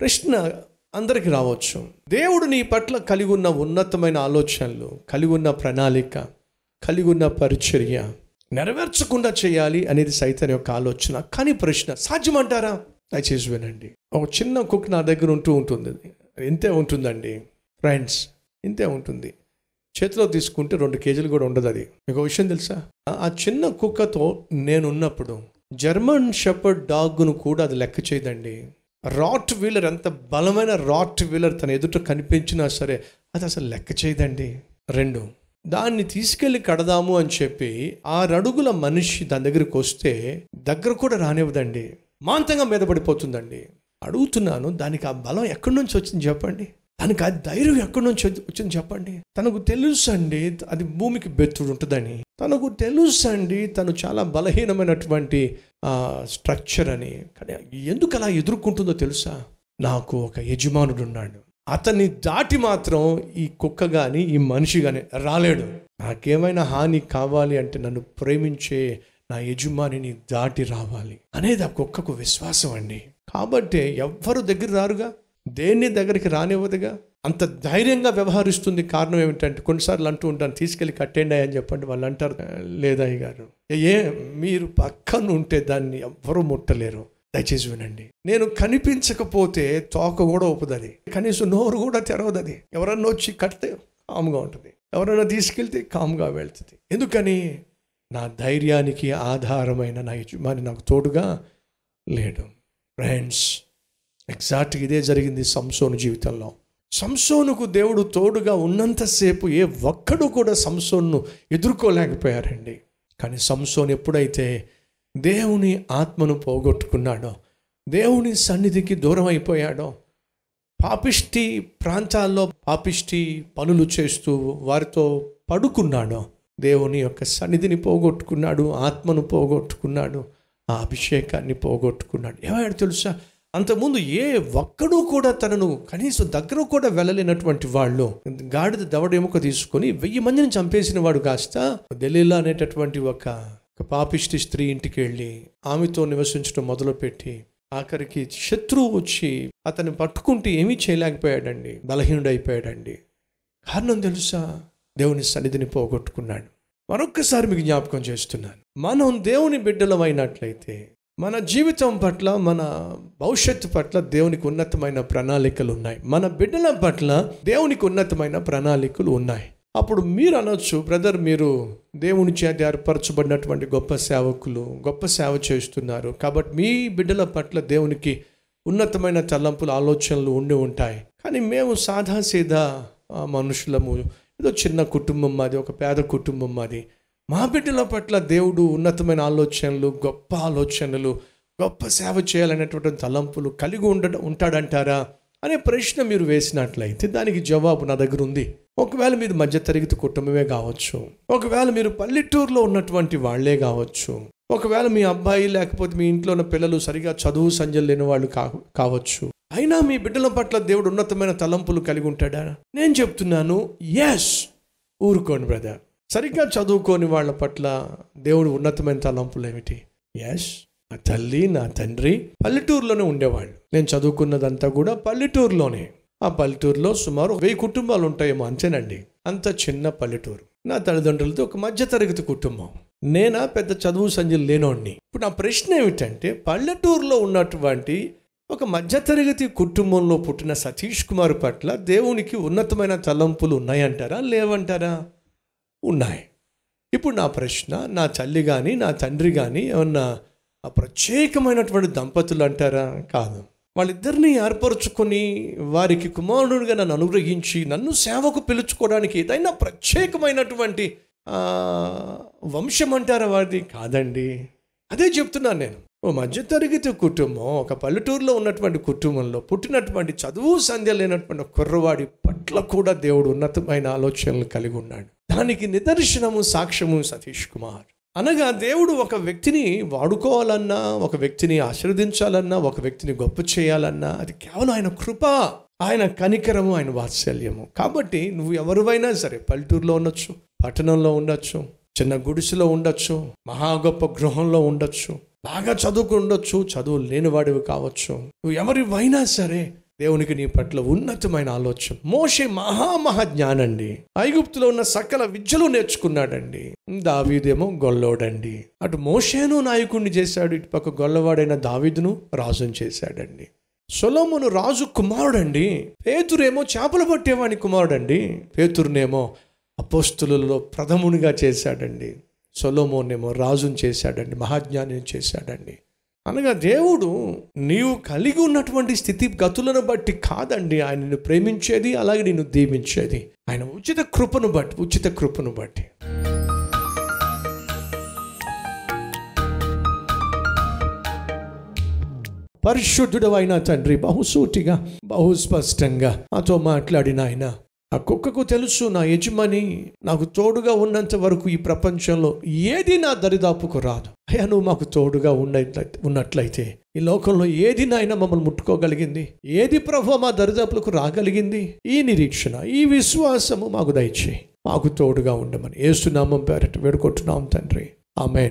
ప్రశ్న అందరికి రావచ్చు. దేవుడు నీ పట్ల కలిగి ఉన్న ఉన్నతమైన ఆలోచనలు కలిగి ఉన్న ప్రణాళిక కలిగి ఉన్న పరిచర్య నెరవేర్చకుండా చేయాలి అనేది సైతం యొక్క ఆలోచన. కానీ ప్రశ్న సాధ్యమంటారా? దయచేసి వినండి. ఒక చిన్న కుక్ నా దగ్గర ఉంటూ ఉంటుంది. ఇంతే ఉంటుందండి. ఫ్రెండ్స్ ఇంతే ఉంటుంది. చేతిలో తీసుకుంటే రెండు కేజీలు కూడా ఉండదు అది. మీకు విషయం తెలుసా? ఆ- ఆ చిన్న కుక్కతో నేనున్నప్పుడు జర్మన్ షెపర్డ్ డాగ్ను కూడా అది లెక్క చేయదండి. రాట్ వీలర్ ఎంత బలమైన రాట్ వీలర్ తన ఎదుట కనిపించినా సరే అది అసలు లెక్క చేయదండి. రెండు దాన్ని తీసుకెళ్ళి కడదాము అని చెప్పి ఆరడుగుల మనిషి దాని దగ్గరికి వస్తే దగ్గర కూడా రానివ్వదండి. మాంతంగా మీద పడిపోతుందండి. అడుగుతున్నాను దానికి ఆ బలం ఎక్కడి నుంచి వచ్చింది చెప్పండి? దానికి ఆ ధైర్యం ఎక్కడి నుంచి వచ్చింది చెప్పండి? తనకు తెలుసు అండి అది భూమికి బెత్తుడు ఉంటుందని. తనకు తెలుసు అండి తను చాలా బలహీనమైనటువంటి స్ట్రక్చర్ అని. కానీ ఎందుకు అలా ఎదుర్కొంటుందో తెలుసా? నాకు ఒక యజమానుడు ఉన్నాడు అతన్ని దాటి మాత్రం ఈ కుక్క కానీ ఈ మనిషి కానీ రాలేడు. నాకేమైనా హాని కావాలి అంటే నన్ను ప్రేమించే నా యజమానిని దాటి రావాలి అనేది ఆ కుక్కకు విశ్వాసం అండి. కాబట్టి ఎవ్వరు దగ్గర రారుగా? దేన్ని దగ్గరికి రానివ్వదుగా? అంత ధైర్యంగా వ్యవహరిస్తుంది కారణం ఏమిటంటే కొన్నిసార్లు అంటూ ఉంటాను తీసుకెళ్ళి కట్టేయండి అని చెప్పండి వాళ్ళు అంటారు. లేదయ్య గారు. ఏ మీరు పక్కన ఉంటే దాన్ని ఎవ్వరూ ముట్టలేరు. దయచేసి వినండి. నేను కనిపించకపోతే తోక కూడా ఒప్పుదది కనీసం నోరు కూడా తెరవదది. ఎవరన్నా వచ్చి కడితే కామ్గా ఉంటుంది. ఎవరైనా తీసుకెళ్తే కామ్గా వెళ్తుంది. ఎందుకని? నా ధైర్యానికి ఆధారమైన నా యజమాని నాకు తోడుగా లేడు. ఫ్రెండ్స్ ఎగ్జాక్ట్గా ఇదే జరిగింది సంసోను జీవితంలో. సంసోనుకు దేవుడు తోడుగా ఉన్నంతసేపు ఏ ఒక్కడు కూడా సంసోన్ను ఎదుర్కోలేకపోయారండి. కానీ సంసోన్ ఎప్పుడైతే దేవుని ఆత్మను పోగొట్టుకున్నాడో దేవుని సన్నిధికి దూరం అయిపోయాడో పాపిష్టి ప్రాంతాల్లో పాపిష్టి పనులు చేస్తూ వారితో పడుకున్నాడో దేవుని యొక్క సన్నిధిని పోగొట్టుకున్నాడు ఆత్మను పోగొట్టుకున్నాడు ఆ అభిషేకాన్ని పోగొట్టుకున్నాడు. ఏమయ్యాడు తెలుసా? అంతకుముందు ఏ ఒక్కడూ కూడా తనను కనీసం దగ్గర కూడా వెళ్ళలేనటువంటి వాళ్ళు గాడిద దవడ ఎముక తీసుకొని వెయ్యి మందిని చంపేసిన వాడు కాస్త దెలీలా అనేటటువంటి ఒక ఒక పాపిష్టి స్త్రీ ఇంటికి వెళ్ళి ఆమెతో నివసించడం మొదలుపెట్టి ఆఖరికి శత్రువు వచ్చి అతన్ని పట్టుకుంటే ఏమీ చేయలేకపోయాడండి బలహీనుడైపోయాడండి. కారణం తెలుసా? దేవుని సన్నిధిని పోగొట్టుకున్నాడు. మరొక్కసారి మీకు జ్ఞాపకం చేస్తున్నాను. మనం దేవుని బిడ్డలమైనట్లయితే మన జీవితం పట్ల మన భవిష్యత్తు పట్ల దేవునికి ఉన్నతమైన ప్రణాళికలు ఉన్నాయి. మన బిడ్డల పట్ల దేవునికి ఉన్నతమైన ప్రణాళికలు ఉన్నాయి. అప్పుడు మీరు అనొచ్చు బ్రదర్ మీరు దేవుని చేత ఏర్పరచబడినటువంటి గొప్ప సేవకులు గొప్ప సేవ చేస్తున్నారు. కాబట్టి మీ బిడ్డల పట్ల దేవునికి ఉన్నతమైన తలంపులు ఆలోచనలు ఉండి ఉంటాయి. కానీ మేము సాదా సీదా మనుషులము. ఏదో చిన్న కుటుంబం మాది ఒక పేద కుటుంబం మాది. మా బిడ్డల పట్ల దేవుడు ఉన్నతమైన ఆలోచనలు గొప్ప ఆలోచనలు గొప్ప సేవ చేయాలనేటువంటి తలంపులు కలిగి ఉండ ఉంటాడంటారా అనే ప్రశ్న మీరు వేసినట్లయితే దానికి జవాబు నా దగ్గర ఉంది. ఒకవేళ మీరు మధ్యతరగతి కుటుంబమే కావచ్చు ఒకవేళ మీరు పల్లెటూరులో ఉన్నటువంటి వాళ్ళే కావచ్చు ఒకవేళ మీ అబ్బాయి లేకపోతే మీ ఇంట్లో ఉన్న పిల్లలు సరిగా చదువు సంజలు లేని వాళ్ళు కా కావచ్చు అయినా మీ బిడ్డల పట్ల దేవుడు ఉన్నతమైన తలంపులు కలిగి ఉంటాడా? నేను చెప్తున్నాను ఎస్ ఊరుకోండి బ్రదర్ సరిగ్గా చదువుకోని వాళ్ళ పట్ల దేవుడు ఉన్నతమైన తలంపులు ఏమిటి? ఎస్ నా తల్లి నా తండ్రి పల్లెటూరులోనే ఉండేవాళ్ళు. నేను చదువుకున్నదంతా కూడా పల్లెటూరులోనే. ఆ పల్లెటూరులో సుమారు వెయ్యి కుటుంబాలు ఉంటాయేమో అంతేనండి. అంత చిన్న పల్లెటూరు. నా తల్లిదండ్రులతో ఒక మధ్యతరగతి కుటుంబం. నేనా పెద్ద చదువు సంజలు లేనోడిని. ఇప్పుడు నా ప్రశ్న ఏమిటంటే పల్లెటూరులో ఉన్నటువంటి ఒక మధ్యతరగతి కుటుంబంలో పుట్టిన సతీష్ కుమార్ పట్ల దేవునికి ఉన్నతమైన తలంపులు ఉన్నాయంటారా? లేవంటారా? ఉన్నాయి. ఇప్పుడు నా ప్రశ్న నా తల్లి కానీ నా తండ్రి కానీ ఏమన్నా ప్రత్యేకమైనటువంటి దంపతులు అంటారా? కాదు. వాళ్ళిద్దరిని ఏర్పరచుకొని వారికి కుమారుడుగా నన్ను అనుగ్రహించి నన్ను సేవకు పిలుచుకోవడానికి ఏదైనా ప్రత్యేకమైనటువంటి వంశం అంటారా వారిది? కాదండి. అదే చెప్తున్నాను నేను. ఓ మధ్యతరగతి కుటుంబం ఒక పల్లెటూరులో ఉన్నటువంటి కుటుంబంలో పుట్టినటువంటి చదువు సంధ్య లేనటువంటి కుర్రవాడి పట్ల కూడా దేవుడు ఉన్నతమైన ఆలోచనలు కలిగి ఉన్నాడు. దానికి నిదర్శనము సాక్ష్యము సతీష్ కుమార్. అనగా దేవుడు ఒక వ్యక్తిని వాడుకోవాలన్నా ఒక వ్యక్తిని ఆశీర్వదించాలన్నా ఒక వ్యక్తిని గొప్ప చేయాలన్నా అది కేవలం ఆయన కృప ఆయన కనికరము ఆయన వాత్సల్యము. కాబట్టి నువ్వు ఎవరివైనా సరే పల్లెటూరులో ఉండొచ్చు పట్టణంలో ఉండొచ్చు చిన్న గుడిసెలో ఉండొచ్చు మహా గొప్ప గృహంలో ఉండొచ్చు బాగా చదువుకు ఉండొచ్చు చదువు లేనివాడివి కావచ్చు. నువ్వు ఎవరివైనా సరే దేవునికి నీ పట్ల ఉన్నతమైన ఆలోచన. మోషే మహామహా జ్ఞానండి. ఐగుప్తులో ఉన్న సకల విద్యలు నేర్చుకున్నాడండి. దావీదేమో గొల్లోడండి. అటు మోషేను నాయకుడిని చేశాడు ఇటు పక్క గొల్లవాడైన దావీదును రాజుని చేశాడండి. సొలోమును రాజు కుమారుడండి. పేతురేమో చేపలు పట్టేవాని కుమారుడండి. పేతురునేమో అపోస్తులలో ప్రథమునిగా చేశాడండి. సొలోమోనేమో రాజుని చేశాడండి మహాజ్ఞానిని చేశాడండి. అనగా దేవుడు నీవు కలిగి ఉన్నటువంటి స్థితి గతులను బట్టి కాదండి. ఆయన నిన్ను ప్రేమించేది అలాగే నిన్ను దీవించేది. ఆయన ఉచిత కృపను బట్టి ఉచిత కృపను బట్టి. పరిశుద్ధుడు అయిన తండ్రి బహుసూటిగా బహుస్పష్టంగా మాతో మాట్లాడిన ఆయన ఆ కుక్కకు తెలుసు నా యజమాని నాకు తోడుగా ఉన్నంత వరకు ఈ ప్రపంచంలో ఏది నా దరిదాపుకు రాదు. అయ్యా నువ్వు మాకు తోడుగా ఉన్నట్లయితే ఉన్నట్లయితే ఈ లోకంలో ఏది నాయన మమ్మల్ని ముట్టుకోగలిగింది? ఏది ప్రభు మా దరిదాపులకు రాగలిగింది? ఈ నిరీక్షణ ఈ విశ్వాసము మాకు దయచేయి. మాకు తోడుగా ఉండమని ఏసునామం పేరట వేడుకుంటున్నాం తండ్రి. ఆమె